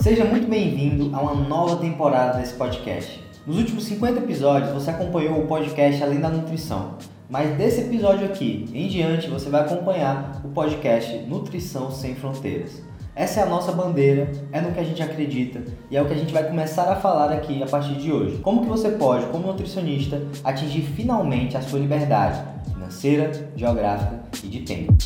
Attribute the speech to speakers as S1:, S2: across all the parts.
S1: Seja muito bem-vindo a uma nova temporada desse podcast. Nos últimos 50 episódios você acompanhou o podcast Além da Nutrição, mas desse episódio aqui em diante você vai acompanhar o podcast Nutrição Sem Fronteiras. Essa é a nossa bandeira, é no que a gente acredita e é o que a gente vai começar a falar aqui a partir de hoje. Como que você pode, como nutricionista, atingir finalmente a sua liberdade financeira, geográfica e de tempo.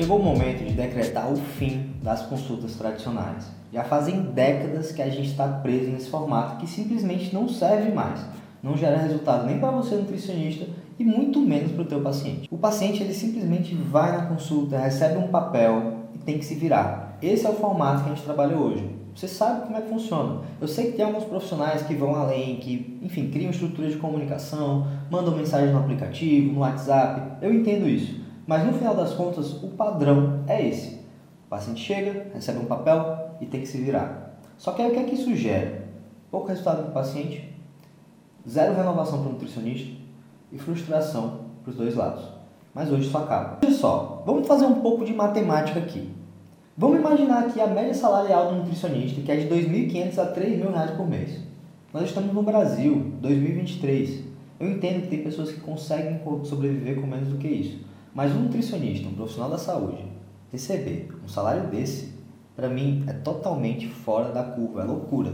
S1: Chegou o momento de decretar o fim das consultas tradicionais. Já fazem décadas que a gente está preso nesse formato que simplesmente não serve mais, não gera resultado nem para você nutricionista e muito menos para o teu paciente. O paciente ele simplesmente vai na consulta, recebe um papel e tem que se virar. Esse é o formato que a gente trabalha hoje. Você sabe como é que funciona. Eu sei que tem alguns profissionais que vão além, que, enfim, criam estruturas de comunicação, mandam mensagem no aplicativo, no WhatsApp. Eu entendo isso. Mas no final das contas, o padrão é esse. O paciente chega, recebe um papel e tem que se virar. Só que aí o que é que isso gera? Pouco resultado para o paciente, zero renovação para o nutricionista e frustração para os dois lados. Mas hoje isso acaba. Olha só, vamos fazer um pouco de matemática aqui. Vamos imaginar aqui a média salarial do nutricionista, que é de R$ 2.500 a 3.000 reais por mês. Nós estamos no Brasil, 2023. Eu entendo que tem pessoas que conseguem sobreviver com menos do que isso. Mas um nutricionista, um profissional da saúde, receber um salário desse, para mim é totalmente fora da curva, é loucura.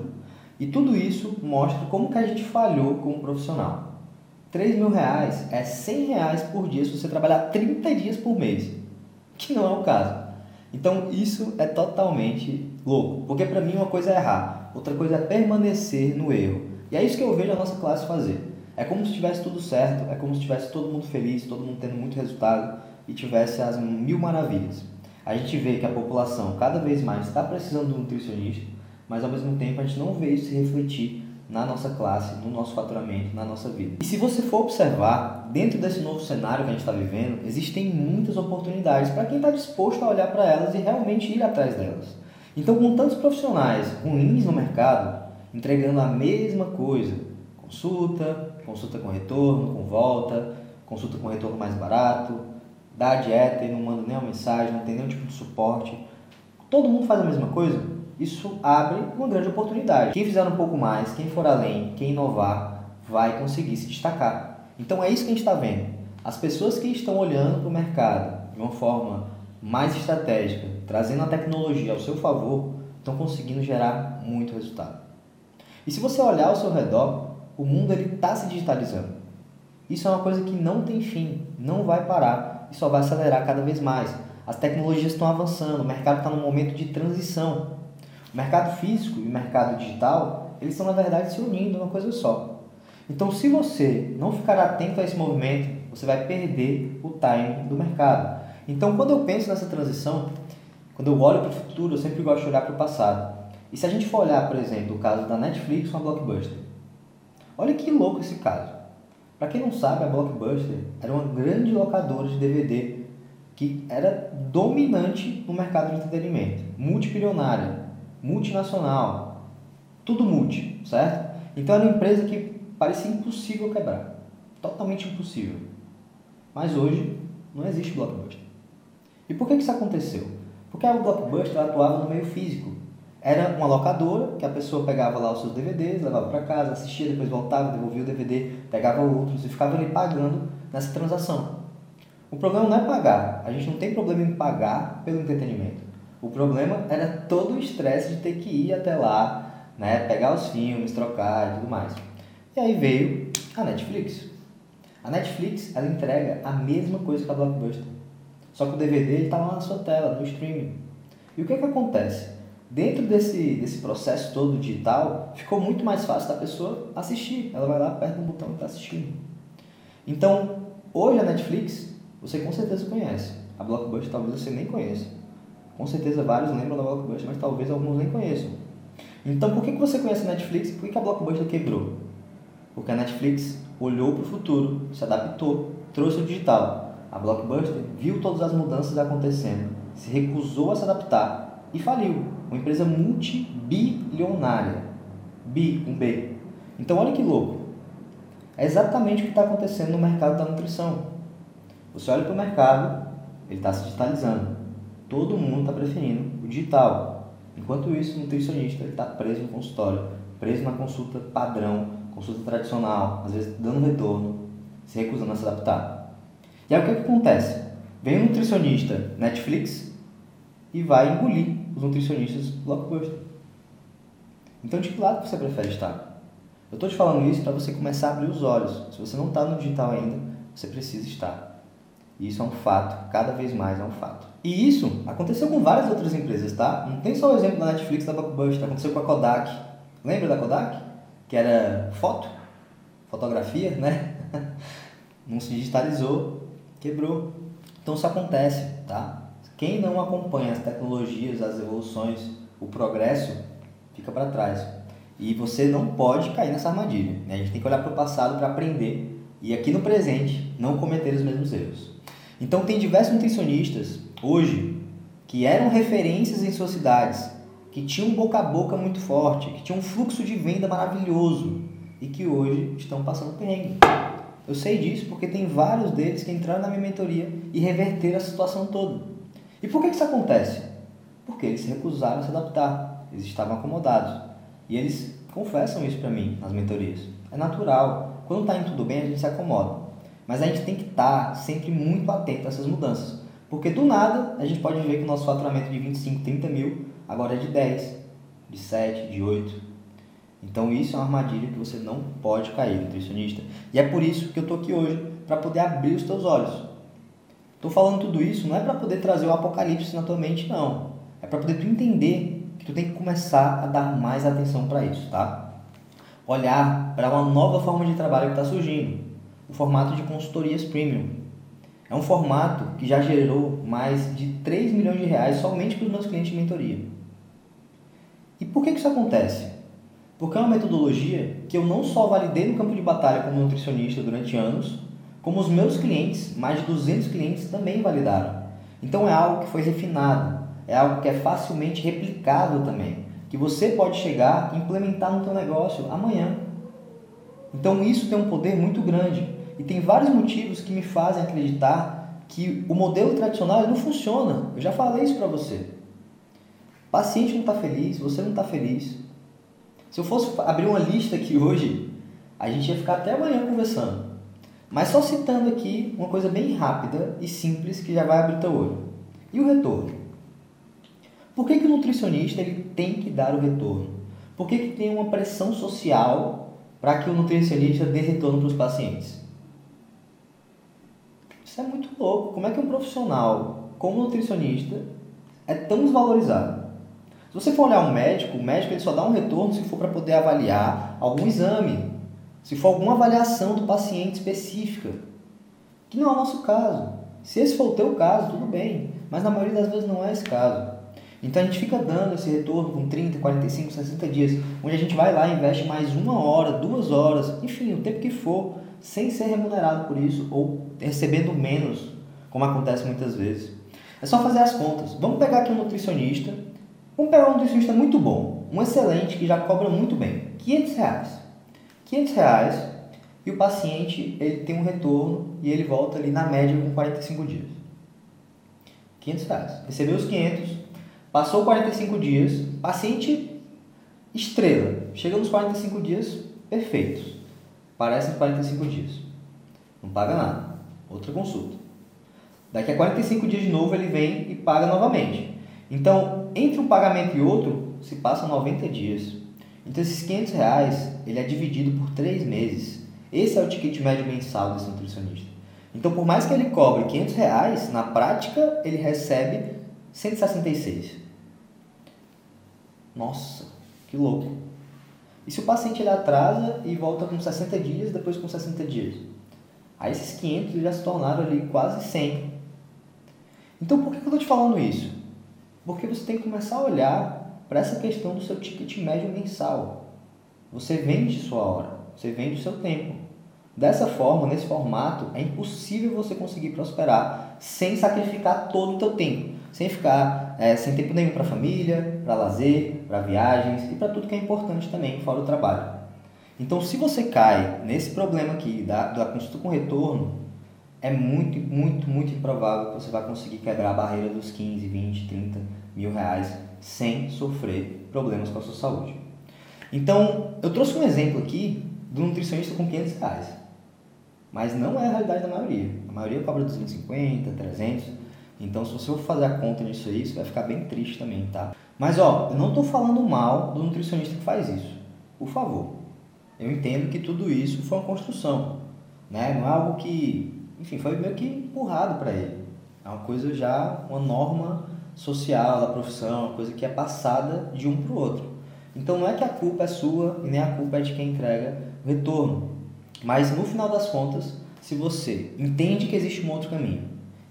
S1: E tudo isso mostra como que a gente falhou como profissional. 3 mil reais é 100 reais por dia se você trabalhar 30 dias por mês, que não é o caso. Então isso é totalmente louco, porque para mim uma coisa é errar, outra coisa é permanecer no erro. E é isso que eu vejo a nossa classe fazer. É como se tivesse tudo certo, é como se tivesse todo mundo feliz, todo mundo tendo muito resultado e tivesse as mil maravilhas. A gente vê que a população cada vez mais está precisando de um nutricionista, mas ao mesmo tempo a gente não vê isso se refletir na nossa classe, no nosso faturamento, na nossa vida. E se você for observar, dentro desse novo cenário que a gente está vivendo, existem muitas oportunidades para quem está disposto a olhar para elas e realmente ir atrás delas. Então, com tantos profissionais ruins no mercado, entregando a mesma coisa, consulta, consulta com retorno, com volta, consulta com retorno mais barato, dá a dieta e não manda nenhuma mensagem, não tem nenhum tipo de suporte. Todo mundo faz a mesma coisa? Isso abre uma grande oportunidade. Quem fizer um pouco mais, quem for além, quem inovar, vai conseguir se destacar. Então é isso que a gente está vendo. As pessoas que estão olhando para o mercado de uma forma mais estratégica, trazendo a tecnologia ao seu favor, estão conseguindo gerar muito resultado. E se você olhar ao seu redor, o mundo está se digitalizando. Isso é uma coisa que não tem fim, não vai parar e só vai acelerar cada vez mais. As tecnologias estão avançando, o mercado está num momento de transição. O mercado físico e o mercado digital, eles estão na verdade se unindo uma coisa só. Então, se você não ficar atento a esse movimento, você vai perder o time do mercado. Então, quando eu penso nessa transição, quando eu olho para o futuro, eu sempre gosto de olhar para o passado. E se a gente for olhar, por exemplo, o caso da Netflix com a Blockbuster, olha que louco esse caso. Para quem não sabe, a Blockbuster era uma grande locadora de DVD que era dominante no mercado de entretenimento, multibilionária, multinacional, tudo multi, certo? Então era uma empresa que parecia impossível quebrar, totalmente impossível. Mas hoje não existe Blockbuster. E por que isso aconteceu? Porque a Blockbuster atuava no meio físico. Era uma locadora que a pessoa pegava lá os seus DVDs, levava para casa, assistia, depois voltava, devolvia o DVD, pegava outros e ficava ali pagando nessa transação. O problema não é pagar. A gente não tem problema em pagar pelo entretenimento. O problema era todo o estresse de ter que ir até lá, né, pegar os filmes, trocar e tudo mais. E aí veio a Netflix. A Netflix ela entrega a mesma coisa que a Blockbuster. Só que o DVD está lá na sua tela, no streaming. E o que, que acontece? Dentro desse, desse processo todo digital, ficou muito mais fácil da pessoa assistir. Ela vai lá, aperta um botão e está assistindo. Então, hoje a Netflix, você com certeza conhece. A Blockbuster talvez você nem conheça. Com certeza vários lembram da Blockbuster, mas talvez alguns nem conheçam. Então, por que, que você conhece a Netflix e por que, que a Blockbuster quebrou? Porque a Netflix olhou para o futuro, se adaptou, trouxe o digital. A Blockbuster viu todas as mudanças acontecendo, se recusou a se adaptar e faliu. Uma empresa multibilionária. Bi, um B. Então, olha que louco. É exatamente o que está acontecendo no mercado da nutrição. Você olha para o mercado, ele está se digitalizando. Todo mundo está preferindo o digital. Enquanto isso, o nutricionista está preso no consultório, preso na consulta padrão, consulta tradicional, às vezes dando retorno, se recusando a se adaptar. E aí o que, que acontece? Vem um nutricionista Netflix e vai engolir os nutricionistas Blockbuster. Então, de que lado você prefere estar? Eu estou te falando isso para você começar a abrir os olhos. Se você não está no digital ainda, você precisa estar. E isso é um fato, cada vez mais é um fato. E isso aconteceu com várias outras empresas, tá? Não tem só o exemplo da Netflix da Blockbuster, aconteceu com a Kodak. Lembra da Kodak? Que era foto, fotografia, né? Não se digitalizou, quebrou. Então isso acontece, tá? Quem não acompanha as tecnologias, as evoluções, o progresso, fica para trás. E você não pode cair nessa armadilha. Né? A gente tem que olhar para o passado para aprender e aqui no presente não cometer os mesmos erros. Então tem diversos nutricionistas hoje que eram referências em suas cidades, que tinham um boca a boca muito forte, que tinham um fluxo de venda maravilhoso e que hoje estão passando perrengue. Eu sei disso porque tem vários deles que entraram na minha mentoria e reverteram a situação toda. E por que isso acontece? Porque eles se recusaram a se adaptar, eles estavam acomodados. E eles confessam isso para mim nas mentorias. É natural. Quando está indo tudo bem, a gente se acomoda. Mas a gente tem que estar tá sempre muito atento a essas mudanças. Porque do nada a gente pode ver que o nosso faturamento de 25, 30 mil agora é de 10, de 7, de 8. Então isso é uma armadilha que você não pode cair, nutricionista. E é por isso que eu estou aqui hoje, para poder abrir os teus olhos. Estou falando tudo isso não é para poder trazer o apocalipse na tua mente, não. É para poder tu entender que tu tem que começar a dar mais atenção para isso, tá? Olhar para uma nova forma de trabalho que está surgindo, o formato de consultorias premium. É um formato que já gerou mais de 3 milhões de reais somente para os meus clientes de mentoria. E por que, que isso acontece? Porque é uma metodologia que eu não só validei no campo de batalha como nutricionista durante anos, como os meus clientes, mais de 200 clientes, também validaram. Então é algo que foi refinado, é algo que é facilmente replicável também, que você pode chegar e implementar no teu negócio amanhã. Então isso tem um poder muito grande e tem vários motivos que me fazem acreditar que o modelo tradicional não funciona. Eu já falei isso para você. O paciente não está feliz, você não está feliz. Se eu fosse abrir uma lista aqui hoje, a gente ia ficar até amanhã conversando. Mas só citando aqui uma coisa bem rápida e simples que já vai abrir teu olho. E o retorno? Por que, que o nutricionista ele tem que dar o retorno? Por que, que tem uma pressão social para que o nutricionista dê retorno para os pacientes? Isso é muito louco. Como é que um profissional como nutricionista é tão desvalorizado? Se você for olhar um médico, o médico ele só dá um retorno se for para poder avaliar algum exame, se for alguma avaliação do paciente específica, que não é o nosso caso. Se esse for o teu caso, tudo bem, mas na maioria das vezes não é esse caso. Então a gente fica dando esse retorno com 30, 45, 60 dias, onde a gente vai lá e investe mais uma hora, duas horas, enfim, o tempo que for, sem ser remunerado por isso ou recebendo menos, como acontece muitas vezes. É só fazer as contas. Vamos pegar aqui um nutricionista. Vamos pegar um nutricionista muito bom, um excelente que já cobra muito bem. 500 reais. 500 reais e o paciente ele tem um retorno e ele volta ali na média com 45 dias. 500 reais. Recebeu os 500, passou 45 dias, paciente estrela. Chega nos 45 dias perfeitos. Parecem 45 dias. Não paga nada. Outra consulta. Daqui a 45 dias de novo ele vem e paga novamente. Então, entre um pagamento e outro, se passa 90 dias. Então, esses 500 reais, ele é dividido por 3 meses. Esse é o ticket médio mensal desse nutricionista. Então, por mais que ele cobre 500 reais, na prática, ele recebe 166. Nossa, que louco. E se o paciente ele atrasa e volta com 60 dias, depois com 60 dias? Aí esses 500 já se tornaram ali quase 100. Então por que eu estou te falando isso? Porque você tem que começar a olhar para essa questão do seu ticket médio mensal. Você vende sua hora, você vende o seu tempo. Dessa forma, nesse formato, é impossível você conseguir prosperar sem sacrificar todo o teu tempo sem ficar é, sem tempo nenhum para família, para lazer, para viagens e para tudo que é importante também fora o trabalho. Então, se você cai nesse problema aqui da, da consulta com retorno, é muito, muito, muito improvável que você vai conseguir quebrar a barreira dos 15, 20, 30 mil reais sem sofrer problemas com a sua saúde. Então, eu trouxe um exemplo aqui do nutricionista com 500 reais. Mas não é a realidade da maioria. A maioria cobra 250, 300. Então, se você for fazer a conta nisso aí, você vai ficar bem triste também, tá? Mas, ó, eu não estou falando mal do nutricionista que faz isso. Por favor. Eu entendo que tudo isso foi uma construção, né? Não é algo que, enfim, foi meio que empurrado para ele. É uma coisa já, uma norma social da profissão, uma coisa que é passada de um para o outro. Então não é que a culpa é sua e nem a culpa é de quem entrega o retorno. Mas no final das contas, se você entende que existe um outro caminho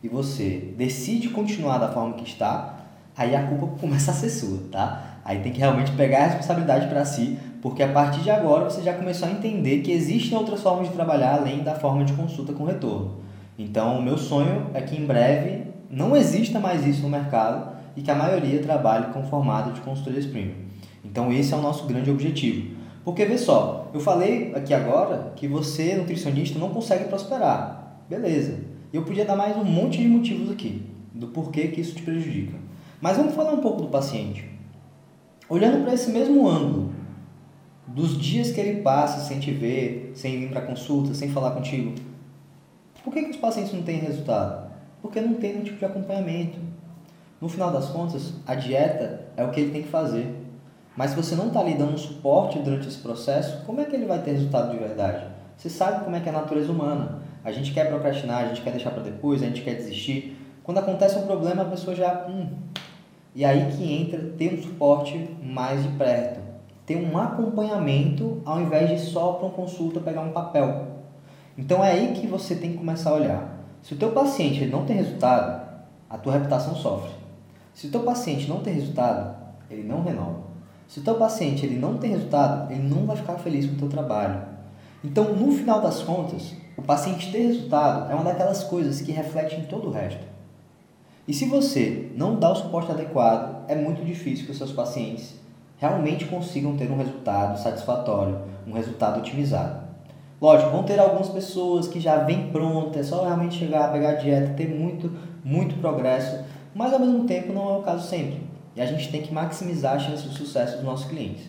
S1: e você decide continuar da forma que está, aí a culpa começa a ser sua, tá? Aí tem que realmente pegar a responsabilidade para si, porque a partir de agora você já começou a entender que existem outras formas de trabalhar além da forma de consulta com retorno. Então, o meu sonho é que em breve não exista mais isso no mercado e que a maioria trabalhe com formato de consultorias premium. Então, esse é o nosso grande objetivo. Porque, vê só, eu falei aqui agora que você, nutricionista, não consegue prosperar. Beleza. Eu podia dar mais um monte de motivos aqui do porquê que isso te prejudica. Mas vamos falar um pouco do paciente. Olhando para esse mesmo ângulo, dos dias que ele passa sem te ver, sem vir para consulta, sem falar contigo, por que, que os pacientes não têm resultado? Porque não tem nenhum tipo de acompanhamento. No final das contas, a dieta é o que ele tem que fazer. Mas se você não está lhe dando um suporte durante esse processo, como é que ele vai ter resultado de verdade? Você sabe como é que é a natureza humana. A gente quer procrastinar, a gente quer deixar para depois, a gente quer desistir. Quando acontece um problema, a pessoa já. Hum. E aí que entra ter um suporte mais de perto. Ter um acompanhamento ao invés de só para uma consulta pegar um papel. Então é aí que você tem que começar a olhar. Se o teu paciente não tem resultado, a tua reputação sofre. Se o teu paciente não tem resultado, ele não renova. Se o teu paciente ele não tem resultado, ele não vai ficar feliz com o teu trabalho. Então, no final das contas, o paciente ter resultado é uma daquelas coisas que reflete em todo o resto. E se você não dá o suporte adequado, é muito difícil que os seus pacientes realmente consigam ter um resultado satisfatório, um resultado otimizado. Lógico, vão ter algumas pessoas que já vêm prontas, é só realmente chegar, pegar a dieta, ter muito, muito progresso, mas ao mesmo tempo não é o caso sempre. E a gente tem que maximizar a chance de sucesso dos nossos clientes.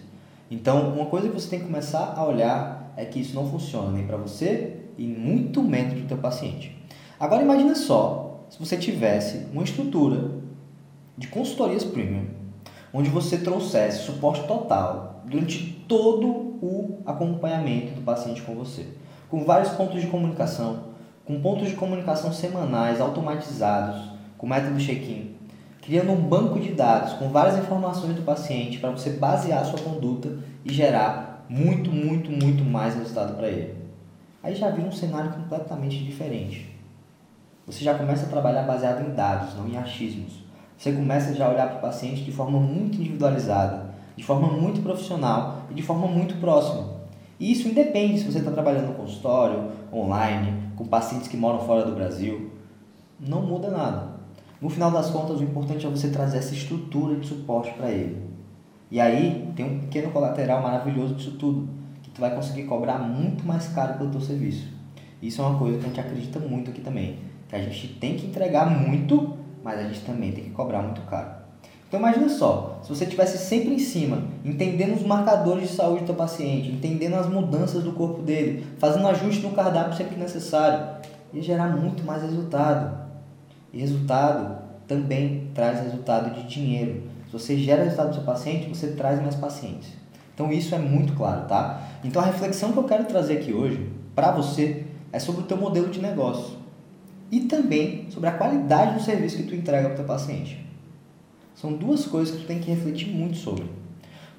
S1: Então, uma coisa que você tem que começar a olhar é que isso não funciona nem para você e muito menos para o teu paciente. Agora imagine só, se você tivesse uma estrutura de consultorias premium, onde você trouxesse suporte total durante todo o acompanhamento do paciente com você, com vários pontos de comunicação, com pontos de comunicação semanais automatizados, com método check-in, criando um banco de dados com várias informações do paciente para você basear a sua conduta e gerar muito, muito, muito mais resultado para ele. Aí já vira um cenário completamente diferente. Você já começa a trabalhar baseado em dados, não em achismos. Você começa já a olhar para o paciente de forma muito individualizada, de forma muito profissional e de forma muito próxima. E isso independe se você está trabalhando no consultório, online, com pacientes que moram fora do Brasil. Não muda nada. No final das contas, o importante é você trazer essa estrutura de suporte para ele. E aí tem um pequeno colateral maravilhoso disso tudo, que tu vai conseguir cobrar muito mais caro pelo teu serviço. Isso é uma coisa que a gente acredita muito aqui também, que a gente tem que entregar muito, mas a gente também tem que cobrar muito caro. Então imagina só, se você estivesse sempre em cima, entendendo os marcadores de saúde do teu paciente, entendendo as mudanças do corpo dele, fazendo ajuste no cardápio sempre que necessário, ia gerar muito mais resultado. E resultado também traz resultado de dinheiro. Se você gera resultado do seu paciente, você traz mais pacientes. Então isso é muito claro, tá? Então a reflexão que eu quero trazer aqui hoje para você é sobre o teu modelo de negócio e também sobre a qualidade do serviço que tu entrega para o teu paciente. São duas coisas que tu tem que refletir muito sobre.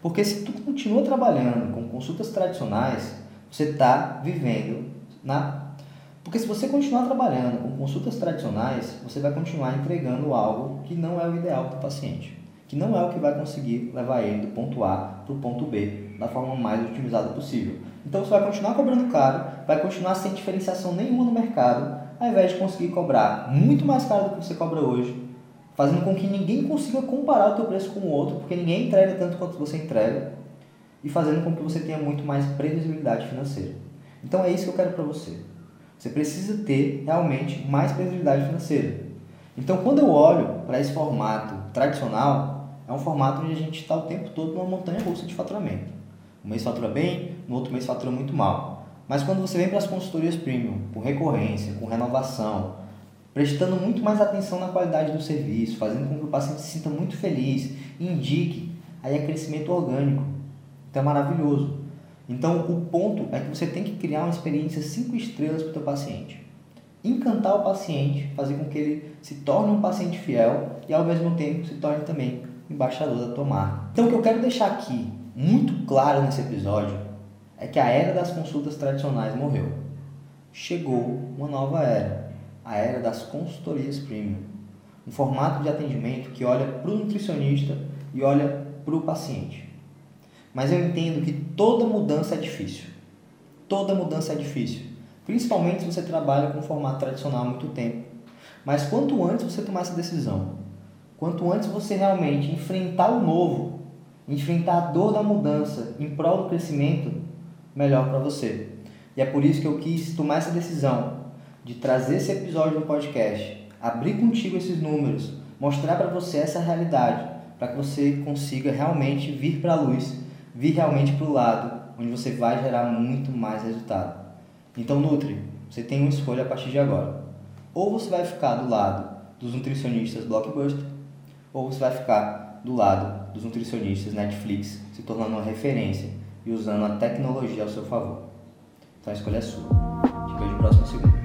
S1: Porque se tu continua trabalhando com consultas tradicionais, você está vivendo na. Porque se você continuar trabalhando com consultas tradicionais, você vai continuar entregando algo que não é o ideal para o paciente, que não é o que vai conseguir levar ele do ponto A para o ponto B da forma mais otimizada possível. Então você vai continuar cobrando caro, vai continuar sem diferenciação nenhuma no mercado, ao invés de conseguir cobrar muito mais caro do que você cobra hoje fazendo com que ninguém consiga comparar o teu preço com o outro, porque ninguém entrega tanto quanto você entrega, e fazendo com que você tenha muito mais previsibilidade financeira. Então é isso que eu quero para você. Você precisa ter realmente mais previsibilidade financeira. Então, quando eu olho para esse formato tradicional, é um formato onde a gente está o tempo todo numa montanha russa de faturamento. Um mês fatura bem, no outro mês fatura muito mal. Mas quando você vem para as consultorias premium, com recorrência, com renovação, prestando muito mais atenção na qualidade do serviço, fazendo com que o paciente se sinta muito feliz, indique, aí é crescimento orgânico. Então é maravilhoso. Então o ponto é que você tem que criar uma experiência cinco estrelas para o teu paciente. Encantar o paciente, fazer com que ele se torne um paciente fiel e ao mesmo tempo se torne também embaixador da tua marca. Então o que eu quero deixar aqui muito claro nesse episódio é que a era das consultas tradicionais morreu. Chegou uma nova era, a era das consultorias premium. Um formato de atendimento que olha para o nutricionista e olha para o paciente. Mas eu entendo que toda mudança é difícil. Toda mudança é difícil. Principalmente se você trabalha com um formato tradicional há muito tempo. Mas quanto antes você tomar essa decisão, quanto antes você realmente enfrentar o novo, enfrentar a dor da mudança em prol do crescimento, melhor para você. E é por isso que eu quis tomar essa decisão de trazer esse episódio no podcast, abrir contigo esses números, mostrar para você essa realidade, para que você consiga realmente vir para a luz, vir realmente para o lado onde você vai gerar muito mais resultado. Então, Nutri, você tem uma escolha a partir de agora. Ou você vai ficar do lado dos nutricionistas Blockbuster, ou você vai ficar do lado dos nutricionistas Netflix, se tornando uma referência e usando a tecnologia ao seu favor. Então a escolha é sua. Te vejo no próximo segundo.